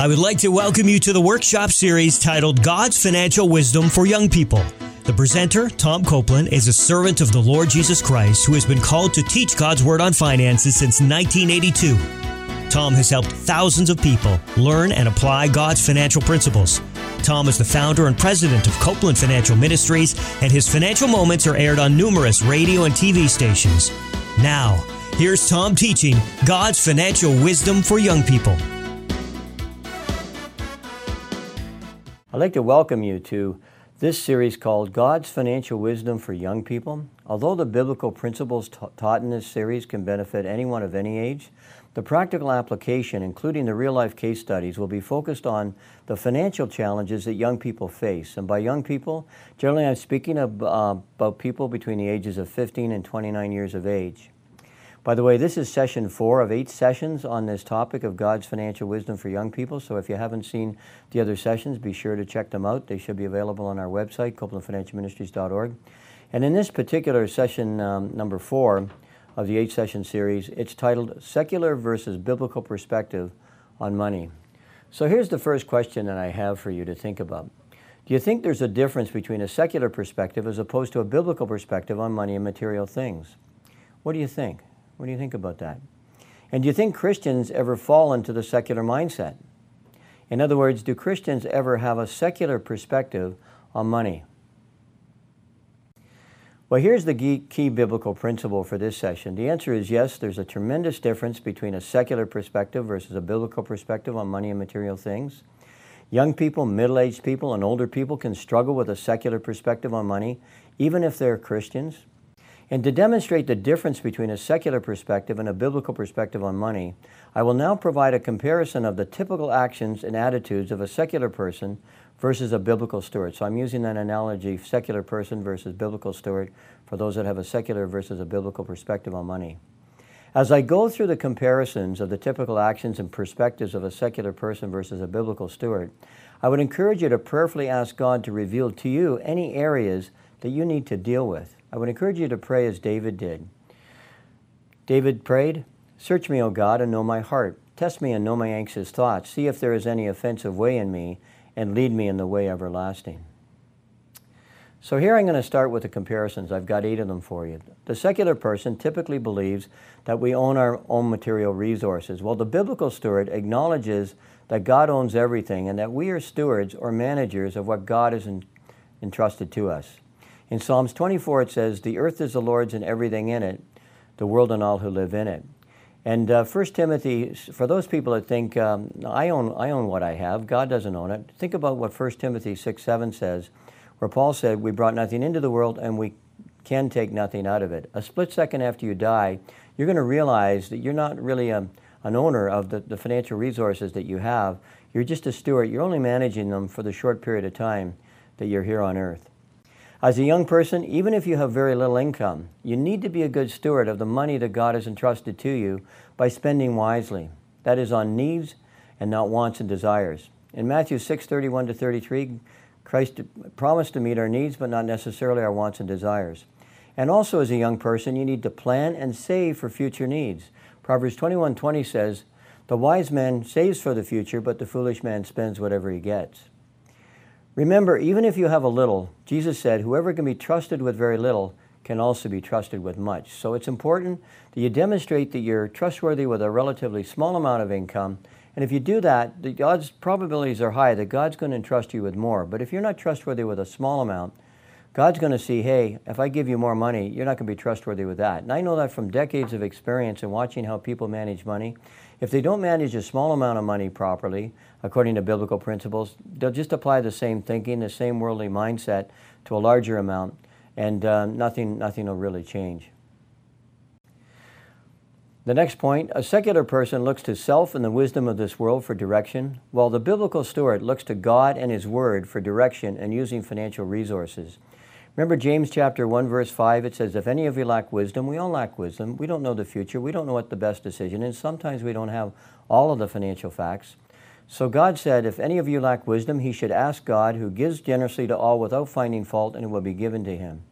I would like to welcome you to the workshop series titled God's Financial Wisdom for Young People. The presenter, Tom Copeland, is a servant of the Lord Jesus Christ who has been called to teach God's Word on finances since 1982. Tom has helped thousands of people learn and apply God's financial principles. Tom is the founder and president of Copeland Financial Ministries, and his financial moments are aired on numerous radio and TV stations. Now, here's Tom teaching God's financial wisdom for young people. I'd like to welcome you to this series called God's Financial Wisdom for Young People. Although the biblical principles ta- taught in this series can benefit anyone of any age, the practical application, including the real life case studies, will be focused on the financial challenges that young people face. And by young people, generally I'm speaking of, uh, about people between the ages of 15 and 29 years of age. By the way, this is session four of eight sessions on this topic of God's financial wisdom for young people. So if you haven't seen the other sessions, be sure to check them out. They should be available on our website, copelandfinancialministries.org. And in this particular session um, number four of the eight session series, it's titled Secular versus Biblical Perspective on Money. So here's the first question that I have for you to think about. Do you think there's a difference between a secular perspective as opposed to a biblical perspective on money and material things? What do you think? What do you think about that? And do you think Christians ever fall into the secular mindset? In other words, do Christians ever have a secular perspective on money? Well, here's the key biblical principle for this session. The answer is yes, there's a tremendous difference between a secular perspective versus a biblical perspective on money and material things. Young people, middle aged people, and older people can struggle with a secular perspective on money, even if they're Christians. And to demonstrate the difference between a secular perspective and a biblical perspective on money, I will now provide a comparison of the typical actions and attitudes of a secular person versus a biblical steward. So I'm using that analogy, secular person versus biblical steward, for those that have a secular versus a biblical perspective on money. As I go through the comparisons of the typical actions and perspectives of a secular person versus a biblical steward, I would encourage you to prayerfully ask God to reveal to you any areas that you need to deal with. I would encourage you to pray as David did. David prayed, Search me, O God, and know my heart. Test me and know my anxious thoughts. See if there is any offensive way in me, and lead me in the way everlasting. So here I'm going to start with the comparisons. I've got eight of them for you. The secular person typically believes that we own our own material resources. Well, the biblical steward acknowledges that God owns everything and that we are stewards or managers of what God has entrusted to us. In Psalms 24, it says, The earth is the Lord's and everything in it, the world and all who live in it. And uh, 1 Timothy, for those people that think, um, I, own, I own what I have, God doesn't own it, think about what 1 Timothy 6 7 says, where Paul said, We brought nothing into the world and we can take nothing out of it. A split second after you die, you're going to realize that you're not really a, um, an owner of the, the financial resources that you have. You're just a steward. You're only managing them for the short period of time that you're here on earth. As a young person, even if you have very little income, you need to be a good steward of the money that God has entrusted to you by spending wisely. That is on needs and not wants and desires. In Matthew 6 31 to 33, Christ promised to meet our needs, but not necessarily our wants and desires. And also, as a young person, you need to plan and save for future needs. Proverbs 21 20 says, The wise man saves for the future, but the foolish man spends whatever he gets. Remember, even if you have a little, Jesus said, whoever can be trusted with very little can also be trusted with much. So it's important that you demonstrate that you're trustworthy with a relatively small amount of income. And if you do that, the odds probabilities are high that God's going to entrust you with more. But if you're not trustworthy with a small amount, God's going to see, hey, if I give you more money, you're not going to be trustworthy with that. And I know that from decades of experience and watching how people manage money. If they don't manage a small amount of money properly, according to biblical principles, they'll just apply the same thinking, the same worldly mindset to a larger amount, and uh, nothing, nothing will really change. The next point a secular person looks to self and the wisdom of this world for direction, while the biblical steward looks to God and His Word for direction and using financial resources. Remember James chapter 1 verse 5 it says if any of you lack wisdom we all lack wisdom. We don't know the future. We don't know what the best decision is. Sometimes we don't have all of the financial facts. So God said if any of you lack wisdom he should ask God who gives generously to all without finding fault and it will be given to him.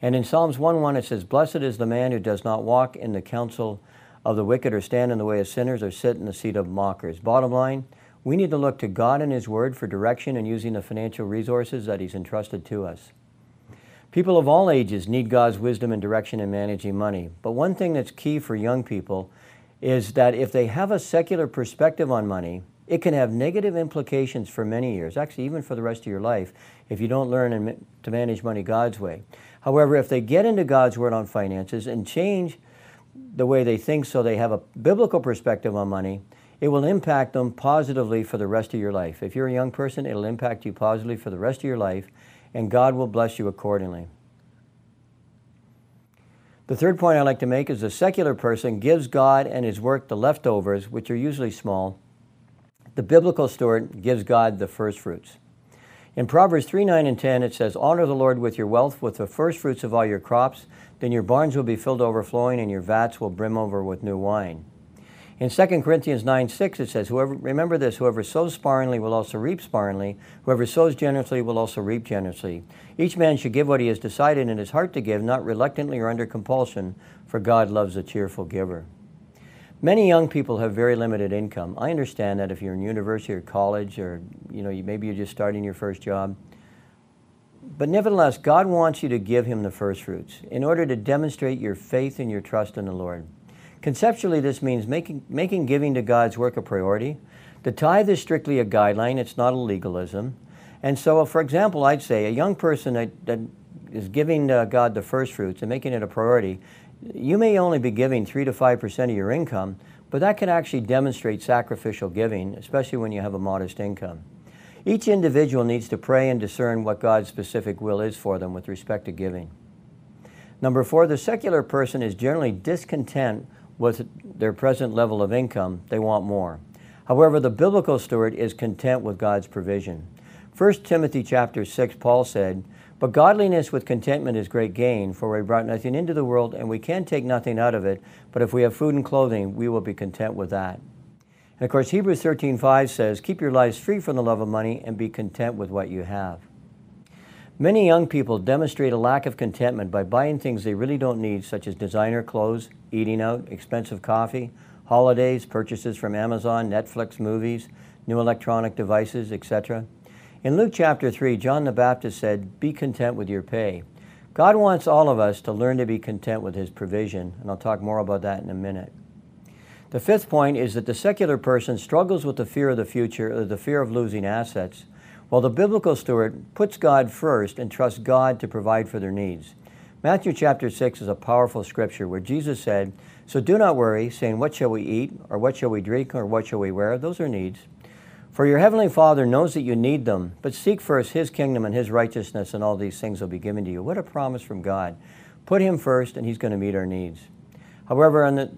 And in Psalms 1:1 it says blessed is the man who does not walk in the counsel of the wicked or stand in the way of sinners or sit in the seat of mockers. Bottom line We need to look to God and His Word for direction in using the financial resources that He's entrusted to us. People of all ages need God's wisdom and direction in managing money. But one thing that's key for young people is that if they have a secular perspective on money, it can have negative implications for many years, actually, even for the rest of your life, if you don't learn to manage money God's way. However, if they get into God's Word on finances and change the way they think so they have a biblical perspective on money, it will impact them positively for the rest of your life. If you're a young person, it'll impact you positively for the rest of your life, and God will bless you accordingly. The third point I'd like to make is a secular person gives God and his work the leftovers, which are usually small. The biblical steward gives God the first fruits. In Proverbs 3 9 and 10, it says, Honor the Lord with your wealth, with the first fruits of all your crops. Then your barns will be filled overflowing, and your vats will brim over with new wine. In 2 Corinthians 9 6, it says, Whoever, Remember this, whoever sows sparingly will also reap sparingly. Whoever sows generously will also reap generously. Each man should give what he has decided in his heart to give, not reluctantly or under compulsion, for God loves a cheerful giver. Many young people have very limited income. I understand that if you're in university or college or you know, maybe you're just starting your first job. But nevertheless, God wants you to give him the first fruits in order to demonstrate your faith and your trust in the Lord. Conceptually, this means making, making giving to God's work a priority. The tithe is strictly a guideline, it's not a legalism. And so, for example, I'd say a young person that, that is giving uh, God the first fruits and making it a priority you may only be giving 3 to 5% of your income, but that can actually demonstrate sacrificial giving, especially when you have a modest income. Each individual needs to pray and discern what God's specific will is for them with respect to giving. Number four, the secular person is generally discontent with their present level of income. They want more. However, the biblical steward is content with God's provision. 1 Timothy chapter 6, Paul said, but godliness with contentment is great gain, for we brought nothing into the world, and we can take nothing out of it. But if we have food and clothing, we will be content with that. And of course, Hebrews 13:5 says, "Keep your lives free from the love of money, and be content with what you have." Many young people demonstrate a lack of contentment by buying things they really don't need, such as designer clothes, eating out, expensive coffee, holidays, purchases from Amazon, Netflix movies, new electronic devices, etc. In Luke chapter 3, John the Baptist said, Be content with your pay. God wants all of us to learn to be content with His provision, and I'll talk more about that in a minute. The fifth point is that the secular person struggles with the fear of the future or the fear of losing assets, while the biblical steward puts God first and trusts God to provide for their needs. Matthew chapter 6 is a powerful scripture where Jesus said, So do not worry, saying, What shall we eat, or what shall we drink, or what shall we wear? Those are needs. For your heavenly Father knows that you need them, but seek first his kingdom and his righteousness, and all these things will be given to you. What a promise from God. Put him first, and he's going to meet our needs. However, in the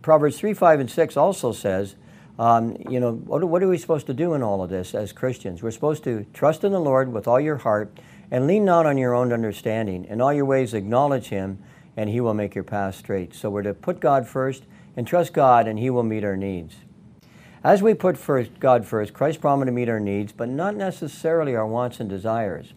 Proverbs 3, 5, and 6 also says, um, you know, what, what are we supposed to do in all of this as Christians? We're supposed to trust in the Lord with all your heart and lean not on your own understanding. In all your ways, acknowledge him, and he will make your path straight. So we're to put God first and trust God, and he will meet our needs. As we put first God first, Christ promised to meet our needs, but not necessarily our wants and desires.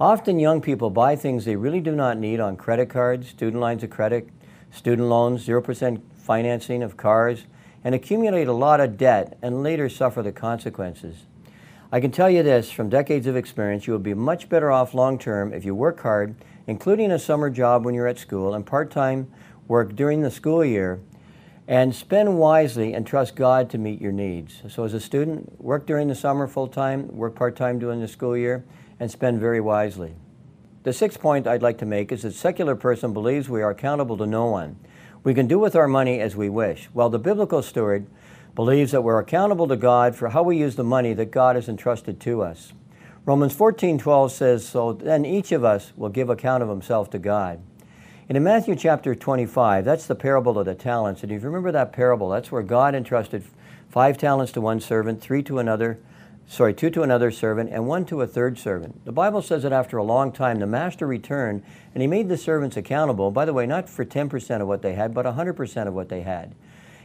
Often young people buy things they really do not need on credit cards, student lines of credit, student loans, 0% financing of cars, and accumulate a lot of debt and later suffer the consequences. I can tell you this from decades of experience you will be much better off long term if you work hard, including a summer job when you're at school and part time work during the school year, and spend wisely and trust God to meet your needs. So, as a student, work during the summer full time, work part time during the school year, and spend very wisely. The sixth point I'd like to make is that secular person believes we are accountable to no one. We can do with our money as we wish, while the biblical steward believes that we're accountable to God for how we use the money that God has entrusted to us. Romans 14:12 says, "So then each of us will give account of himself to God." And in Matthew chapter 25, that's the parable of the talents. And if you remember that parable, that's where God entrusted five talents to one servant, three to another, sorry, two to another servant, and one to a third servant. The Bible says that after a long time, the master returned and he made the servants accountable, by the way, not for 10% of what they had, but 100% of what they had.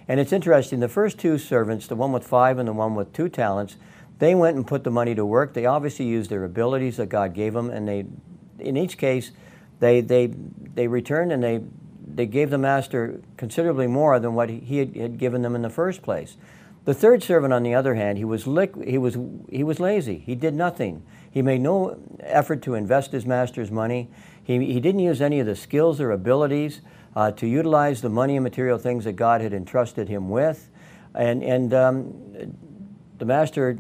And it's interesting, the first two servants, the one with five and the one with two talents, they went and put the money to work. They obviously used their abilities that God gave them, and they, in each case, they, they, they returned and they, they gave the master considerably more than what he had, had given them in the first place. The third servant, on the other hand, he was, he, was, he was lazy. He did nothing. He made no effort to invest his master's money. He, he didn't use any of the skills or abilities uh, to utilize the money and material things that God had entrusted him with. And, and um, the master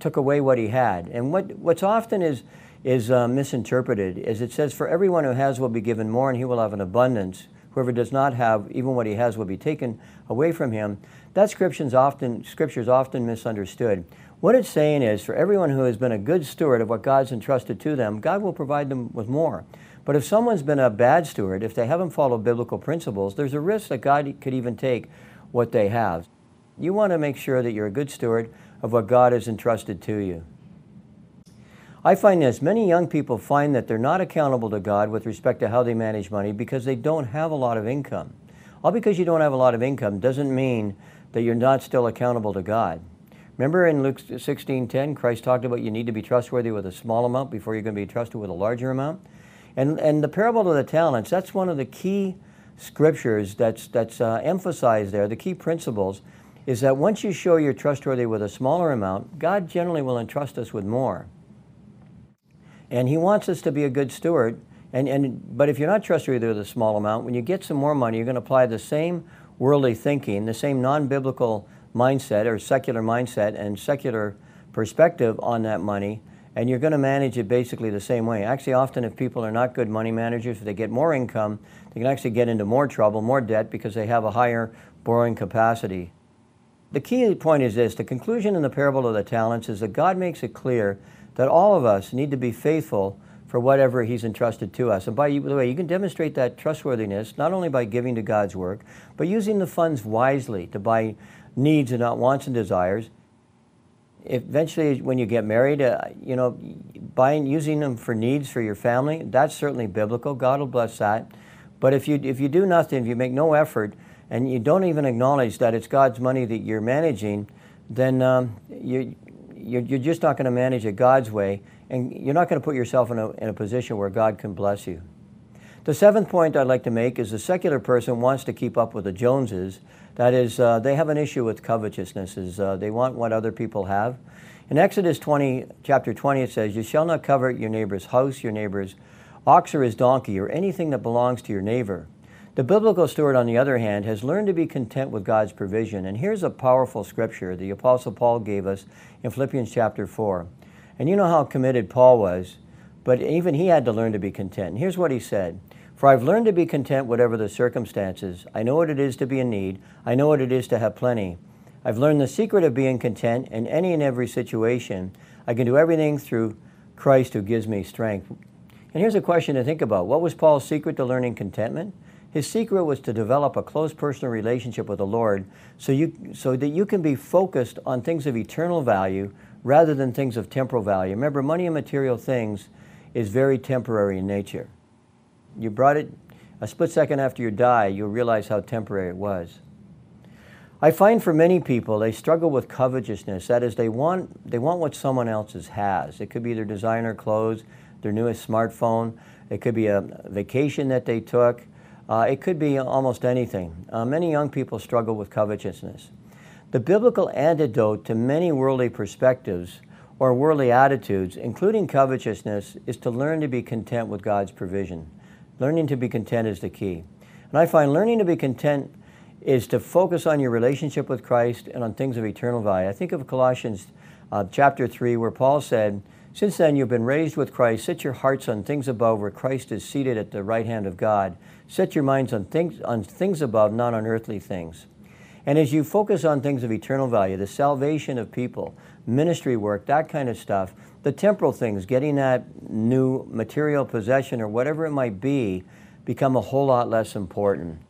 took away what he had. And what, what's often is, is uh, misinterpreted is it says, For everyone who has will be given more, and he will have an abundance. Whoever does not have, even what he has will be taken away from him. That scripture's often, scripture is often misunderstood. What it's saying is, for everyone who has been a good steward of what God's entrusted to them, God will provide them with more. But if someone's been a bad steward, if they haven't followed biblical principles, there's a risk that God could even take what they have. You want to make sure that you're a good steward of what God has entrusted to you. I find this many young people find that they're not accountable to God with respect to how they manage money because they don't have a lot of income. All because you don't have a lot of income doesn't mean that you're not still accountable to God. Remember in Luke 16:10, Christ talked about you need to be trustworthy with a small amount before you're going to be trusted with a larger amount. And and the parable of the talents, that's one of the key scriptures that's that's uh, emphasized there. The key principles is that once you show you're trustworthy with a smaller amount, God generally will entrust us with more. And He wants us to be a good steward. And, and, but if you're not trustworthy with a small amount, when you get some more money, you're going to apply the same worldly thinking, the same non biblical mindset or secular mindset and secular perspective on that money, and you're going to manage it basically the same way. Actually, often if people are not good money managers, if they get more income, they can actually get into more trouble, more debt, because they have a higher borrowing capacity. The key point is this the conclusion in the parable of the talents is that God makes it clear that all of us need to be faithful for whatever He's entrusted to us. And by the way, you can demonstrate that trustworthiness not only by giving to God's work, but using the funds wisely to buy needs and not wants and desires. Eventually, when you get married, uh, you know, buying, using them for needs for your family, that's certainly biblical. God will bless that. But if you, if you do nothing, if you make no effort, and you don't even acknowledge that it's God's money that you're managing, then um, you, you're, you're just not going to manage it God's way and you're not going to put yourself in a, in a position where God can bless you. The seventh point I'd like to make is the secular person wants to keep up with the Joneses. That is, uh, they have an issue with covetousness. Is uh, they want what other people have. In Exodus 20, chapter 20, it says, "You shall not covet your neighbor's house, your neighbor's ox or his donkey, or anything that belongs to your neighbor." The biblical steward, on the other hand, has learned to be content with God's provision. And here's a powerful scripture the Apostle Paul gave us in Philippians chapter 4. And you know how committed Paul was, but even he had to learn to be content. And here's what he said For I've learned to be content whatever the circumstances. I know what it is to be in need, I know what it is to have plenty. I've learned the secret of being content in any and every situation. I can do everything through Christ who gives me strength. And here's a question to think about What was Paul's secret to learning contentment? His secret was to develop a close personal relationship with the Lord so, you, so that you can be focused on things of eternal value rather than things of temporal value. Remember, money and material things is very temporary in nature. You brought it a split second after you die, you'll realize how temporary it was. I find for many people they struggle with covetousness. That is, they want, they want what someone else's has. It could be their designer clothes, their newest smartphone, it could be a vacation that they took, uh, it could be almost anything. Uh, many young people struggle with covetousness. The biblical antidote to many worldly perspectives or worldly attitudes, including covetousness, is to learn to be content with God's provision. Learning to be content is the key. And I find learning to be content is to focus on your relationship with Christ and on things of eternal value. I think of Colossians uh, chapter 3, where Paul said, Since then you've been raised with Christ, set your hearts on things above, where Christ is seated at the right hand of God. Set your minds on things, on things above, not on earthly things. And as you focus on things of eternal value, the salvation of people, ministry work, that kind of stuff, the temporal things, getting that new material possession or whatever it might be, become a whole lot less important.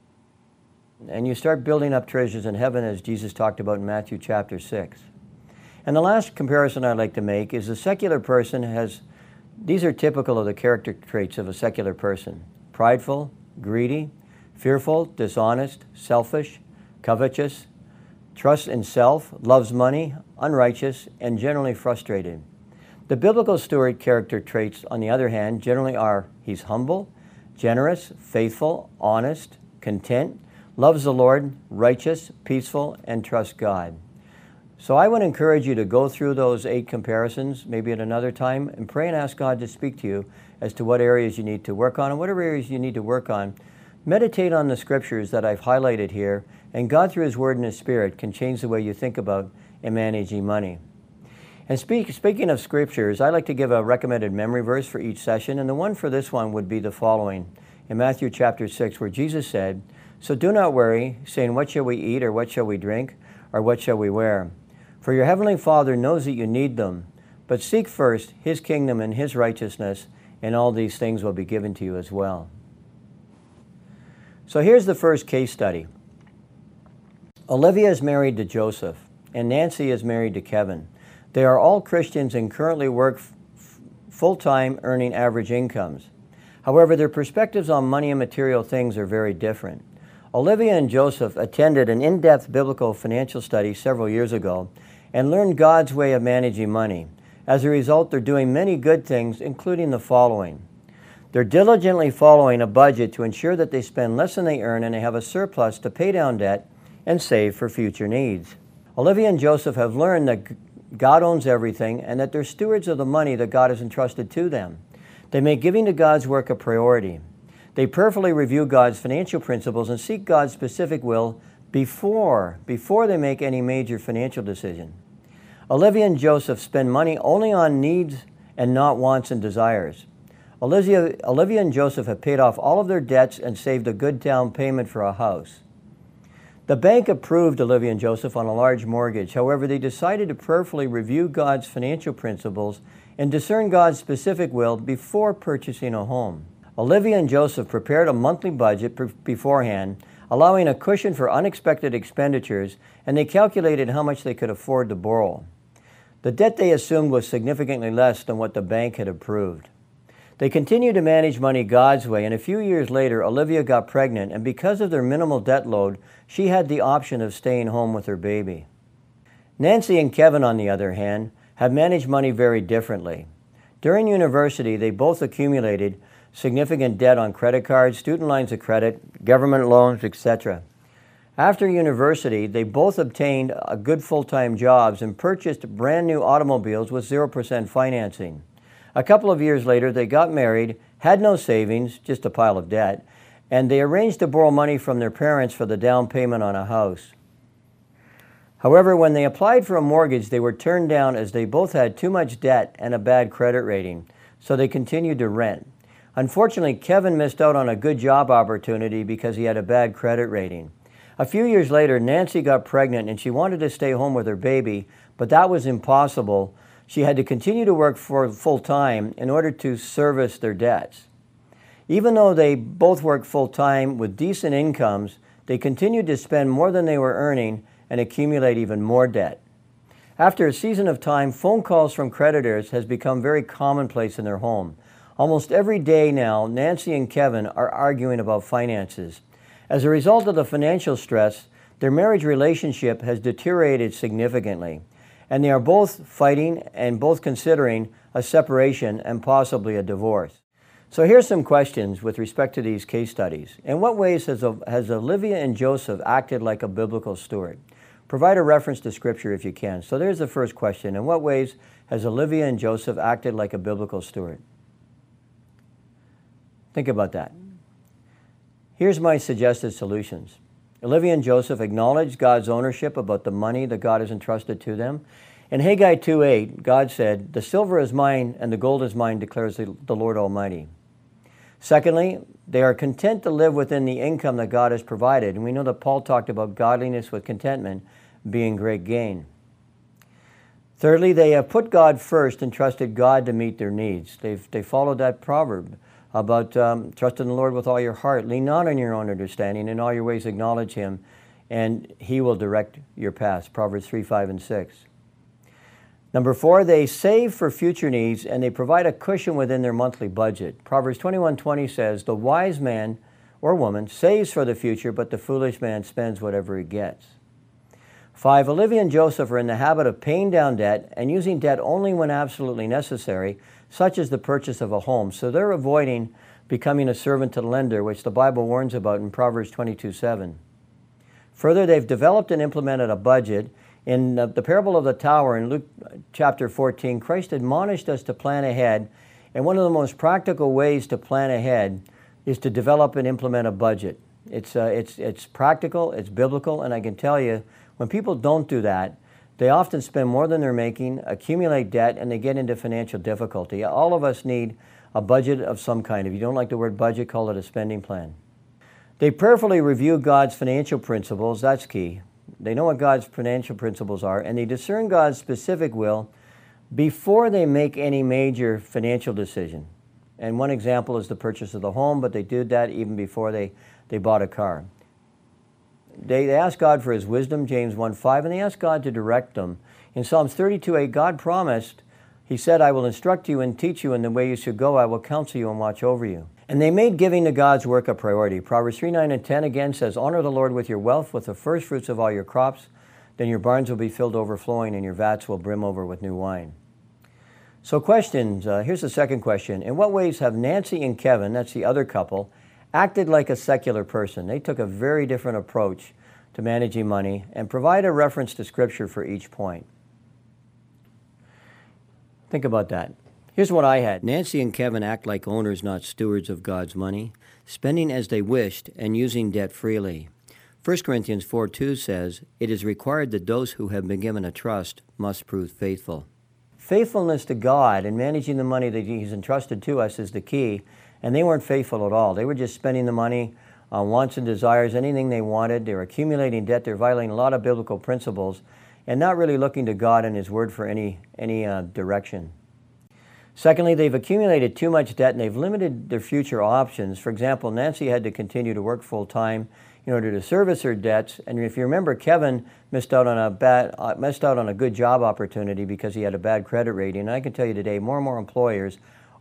And you start building up treasures in heaven as Jesus talked about in Matthew chapter 6. And the last comparison I'd like to make is the secular person has, these are typical of the character traits of a secular person prideful, greedy, fearful, dishonest, selfish, covetous, trusts in self, loves money, unrighteous, and generally frustrated. The biblical steward character traits, on the other hand, generally are he's humble, generous, faithful, honest, content, loves the Lord, righteous, peaceful, and trusts God. So I would encourage you to go through those eight comparisons, maybe at another time, and pray and ask God to speak to you as to what areas you need to work on and whatever areas you need to work on. Meditate on the scriptures that I've highlighted here, and God, through His Word and His Spirit, can change the way you think about and managing money. And speak, speaking of scriptures, I like to give a recommended memory verse for each session, and the one for this one would be the following in Matthew chapter 6, where Jesus said, So do not worry, saying, What shall we eat, or what shall we drink, or what shall we wear? For your heavenly Father knows that you need them. But seek first his kingdom and his righteousness, and all these things will be given to you as well. So here's the first case study Olivia is married to Joseph, and Nancy is married to Kevin. They are all Christians and currently work f- full time, earning average incomes. However, their perspectives on money and material things are very different. Olivia and Joseph attended an in depth biblical financial study several years ago and learned God's way of managing money. As a result, they're doing many good things, including the following. They're diligently following a budget to ensure that they spend less than they earn and they have a surplus to pay down debt and save for future needs. Olivia and Joseph have learned that God owns everything and that they're stewards of the money that God has entrusted to them. They make giving to God's work a priority. They prayerfully review God's financial principles and seek God's specific will before, before they make any major financial decision. Olivia and Joseph spend money only on needs and not wants and desires. Olivia, Olivia and Joseph have paid off all of their debts and saved a good down payment for a house. The bank approved Olivia and Joseph on a large mortgage. However, they decided to prayerfully review God's financial principles and discern God's specific will before purchasing a home. Olivia and Joseph prepared a monthly budget beforehand allowing a cushion for unexpected expenditures, and they calculated how much they could afford to borrow. The debt they assumed was significantly less than what the bank had approved. They continued to manage money God's way, and a few years later, Olivia got pregnant, and because of their minimal debt load, she had the option of staying home with her baby. Nancy and Kevin, on the other hand, have managed money very differently. During university, they both accumulated significant debt on credit cards, student lines of credit, government loans, etc. After university, they both obtained good full time jobs and purchased brand new automobiles with 0% financing. A couple of years later, they got married, had no savings, just a pile of debt, and they arranged to borrow money from their parents for the down payment on a house. However, when they applied for a mortgage, they were turned down as they both had too much debt and a bad credit rating, so they continued to rent. Unfortunately, Kevin missed out on a good job opportunity because he had a bad credit rating. A few years later, Nancy got pregnant and she wanted to stay home with her baby, but that was impossible. She had to continue to work for full time in order to service their debts. Even though they both worked full time with decent incomes, they continued to spend more than they were earning and accumulate even more debt. After a season of time, phone calls from creditors has become very commonplace in their home. Almost every day now, Nancy and Kevin are arguing about finances. As a result of the financial stress, their marriage relationship has deteriorated significantly, and they are both fighting and both considering a separation and possibly a divorce. So here's some questions with respect to these case studies. In what ways has, has Olivia and Joseph acted like a biblical steward? Provide a reference to Scripture if you can. So there's the first question. In what ways has Olivia and Joseph acted like a biblical steward? Think about that. Here's my suggested solutions. Olivia and Joseph acknowledged God's ownership about the money that God has entrusted to them. In Haggai 2:8, God said, "The silver is mine and the gold is mine," declares the, the Lord Almighty. Secondly, they are content to live within the income that God has provided. And we know that Paul talked about godliness with contentment being great gain. Thirdly, they have put God first and trusted God to meet their needs. They've, they followed that proverb about um, trust in the Lord with all your heart. Lean not on your own understanding. In all your ways, acknowledge Him, and He will direct your paths. Proverbs 3, 5, and 6. Number four, they save for future needs and they provide a cushion within their monthly budget. Proverbs 21:20 says, "The wise man or woman saves for the future, but the foolish man spends whatever he gets." Five, Olivia and Joseph are in the habit of paying down debt and using debt only when absolutely necessary, such as the purchase of a home. So they're avoiding becoming a servant to the lender, which the Bible warns about in Proverbs 22 7. Further, they've developed and implemented a budget In the, parable of the tower in Luke chapter 14, Christ admonished us to plan ahead. And one of the most practical ways to plan ahead is to develop and implement a budget. It's, uh, it's, it's practical, it's biblical, and I can tell you, when people don't do that, they often spend more than they're making, accumulate debt, and they get into financial difficulty. All of us need a budget of some kind. If you don't like the word budget, call it a spending plan. They prayerfully review God's financial principles, that's key. They know what God's financial principles are, and they discern God's specific will before they make any major financial decision. And one example is the purchase of the home, but they did that even before they, they bought a car. They, they asked God for his wisdom, James 1 5, and they asked God to direct them. In Psalms 32 8, God promised, He said, I will instruct you and teach you in the way you should go. I will counsel you and watch over you. And they made giving to God's work a priority. Proverbs 3 9 and 10 again says, Honor the Lord with your wealth, with the first fruits of all your crops. Then your barns will be filled overflowing, and your vats will brim over with new wine. So, questions. Uh, here's the second question In what ways have Nancy and Kevin, that's the other couple, acted like a secular person. They took a very different approach to managing money and provide a reference to Scripture for each point. Think about that. Here's what I had Nancy and Kevin act like owners, not stewards of God's money, spending as they wished and using debt freely. 1 Corinthians 4 2 says, It is required that those who have been given a trust must prove faithful. Faithfulness to God and managing the money that He's entrusted to us is the key and they weren't faithful at all. They were just spending the money on wants and desires, anything they wanted. They were accumulating debt. They're violating a lot of biblical principles and not really looking to God and His Word for any, any uh, direction. Secondly, they've accumulated too much debt and they've limited their future options. For example, Nancy had to continue to work full time in order to service her debts. And if you remember, Kevin missed out on a bad, uh, missed out on a good job opportunity because he had a bad credit rating. And I can tell you today, more and more employers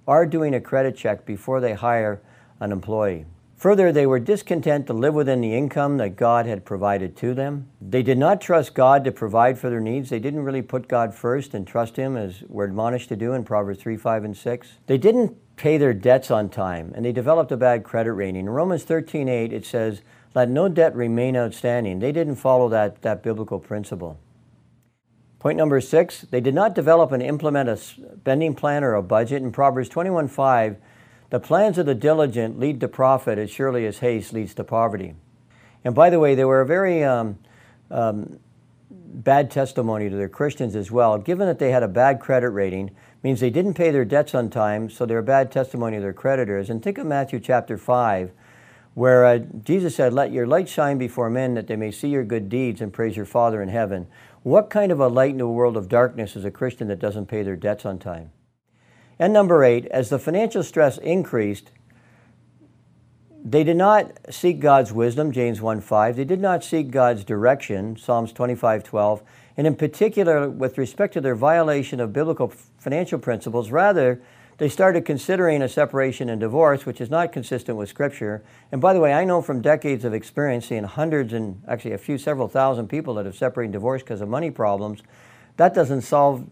are doing a credit check before they hire an employee. Further, they were discontent to live within the income that God had provided to them. They did not trust God to provide for their needs. They didn't really put God first and trust Him as we're admonished to do in Proverbs 3, 5, and 6. They didn't pay their debts on time and they developed a bad credit rating. In Romans 13, 8, it says, Let no debt remain outstanding. They didn't follow that, that biblical principle. Point number six, they did not develop and implement a spending plan or a budget. In Proverbs 21:5, the plans of the diligent lead to profit as surely as haste leads to poverty. And by the way, they were a very um, um, bad testimony to their Christians as well. Given that they had a bad credit rating, means they didn't pay their debts on time, so they're a bad testimony to their creditors. And think of Matthew chapter 5, where uh, Jesus said, Let your light shine before men that they may see your good deeds and praise your Father in heaven. What kind of a light in a world of darkness is a Christian that doesn't pay their debts on time? And number eight, as the financial stress increased, they did not seek God's wisdom, James 1 5. They did not seek God's direction, Psalms 25 12. And in particular, with respect to their violation of biblical financial principles, rather, they started considering a separation and divorce, which is not consistent with Scripture. And by the way, I know from decades of experience seeing hundreds and actually a few, several thousand people that have separated and divorced because of money problems, that doesn't solve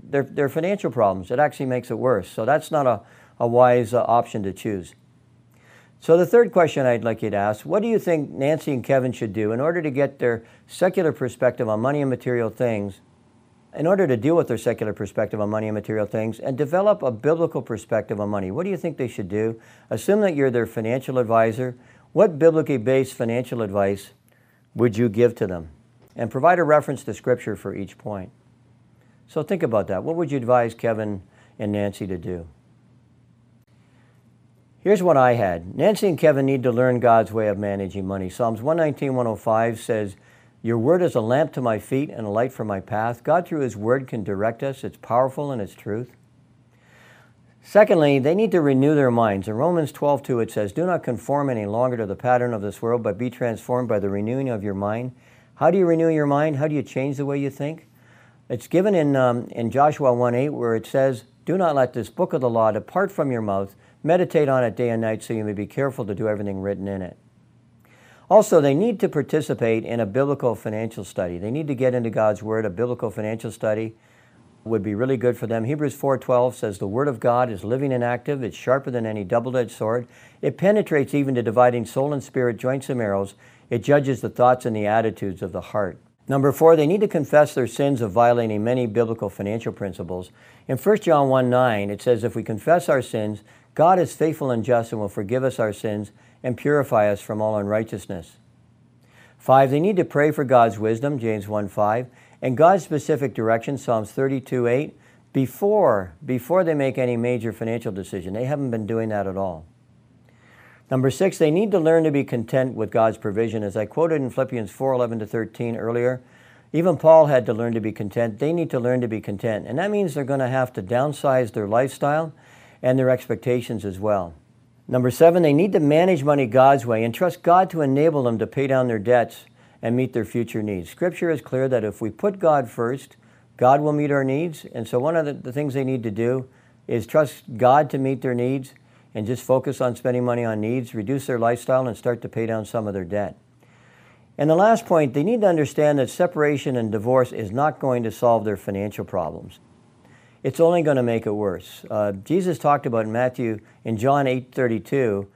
their, their financial problems. It actually makes it worse. So that's not a, a wise uh, option to choose. So, the third question I'd like you to ask what do you think Nancy and Kevin should do in order to get their secular perspective on money and material things in order to deal with their secular perspective on money and material things and develop a biblical perspective on money, what do you think they should do? Assume that you're their financial advisor. What biblically based financial advice would you give to them? And provide a reference to Scripture for each point. So think about that. What would you advise Kevin and Nancy to do? Here's what I had Nancy and Kevin need to learn God's way of managing money. Psalms 119, 105 says, your word is a lamp to my feet and a light for my path. God, through His word, can direct us. It's powerful and it's truth. Secondly, they need to renew their minds. In Romans 12, 2, it says, Do not conform any longer to the pattern of this world, but be transformed by the renewing of your mind. How do you renew your mind? How do you change the way you think? It's given in, um, in Joshua 1 8, where it says, Do not let this book of the law depart from your mouth. Meditate on it day and night so you may be careful to do everything written in it. Also, they need to participate in a biblical financial study. They need to get into God's Word. A biblical financial study would be really good for them. Hebrews 4:12 says the Word of God is living and active. It's sharper than any double-edged sword. It penetrates even to dividing soul and spirit, joints and marrows. It judges the thoughts and the attitudes of the heart. Number four, they need to confess their sins of violating many biblical financial principles. In 1 John 1 9, it says, If we confess our sins, God is faithful and just and will forgive us our sins and purify us from all unrighteousness. Five, they need to pray for God's wisdom, James 1 5, and God's specific direction, Psalms 32 8, before, before they make any major financial decision. They haven't been doing that at all. Number six, they need to learn to be content with God's provision. As I quoted in Philippians 4 11 to 13 earlier, even Paul had to learn to be content. They need to learn to be content. And that means they're going to have to downsize their lifestyle and their expectations as well. Number seven, they need to manage money God's way and trust God to enable them to pay down their debts and meet their future needs. Scripture is clear that if we put God first, God will meet our needs. And so, one of the, the things they need to do is trust God to meet their needs and just focus on spending money on needs, reduce their lifestyle, and start to pay down some of their debt. And the last point, they need to understand that separation and divorce is not going to solve their financial problems. It's only going to make it worse. Uh, Jesus talked about in Matthew, in John 8:32,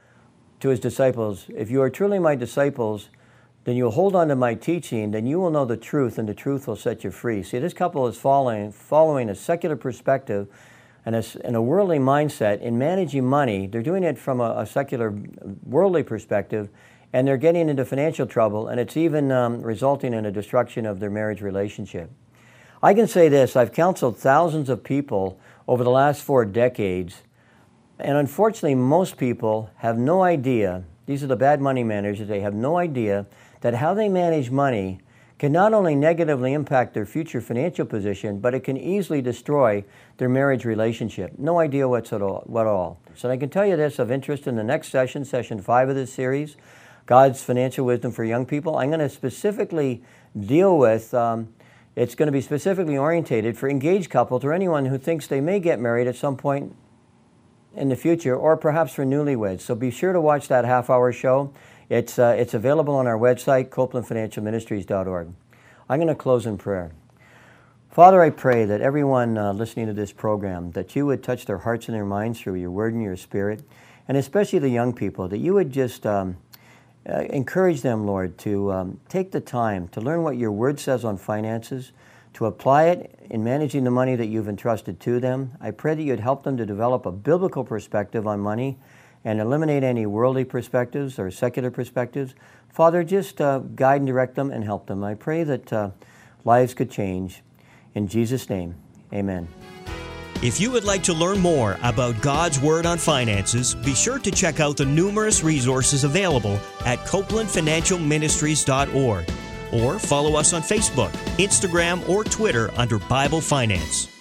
to his disciples, "If you are truly my disciples, then you'll hold on to my teaching, then you will know the truth, and the truth will set you free." See, this couple is following following a secular perspective and a, and a worldly mindset in managing money. They're doing it from a, a secular, worldly perspective, and they're getting into financial trouble, and it's even um, resulting in a destruction of their marriage relationship. I can say this I've counseled thousands of people over the last four decades, and unfortunately, most people have no idea. These are the bad money managers, they have no idea that how they manage money can not only negatively impact their future financial position, but it can easily destroy their marriage relationship. No idea what's at all, what all. So I can tell you this of interest in the next session, session five of this series, God's financial wisdom for young people. I'm going to specifically deal with. Um, it's going to be specifically orientated for engaged couples or anyone who thinks they may get married at some point in the future, or perhaps for newlyweds. So be sure to watch that half hour show. It's, uh, it's available on our website, copelandfinancialministries.org. I'm going to close in prayer. Father, I pray that everyone uh, listening to this program, that you would touch their hearts and their minds through your word and your spirit, and especially the young people, that you would just um, uh, encourage them, Lord, to um, take the time to learn what your word says on finances, to apply it in managing the money that you've entrusted to them. I pray that you'd help them to develop a biblical perspective on money and eliminate any worldly perspectives or secular perspectives. Father, just uh, guide and direct them and help them. I pray that uh, lives could change. In Jesus' name, amen. If you would like to learn more about God's Word on finances, be sure to check out the numerous resources available at CopelandFinancialMinistries.org or follow us on Facebook, Instagram, or Twitter under Bible Finance.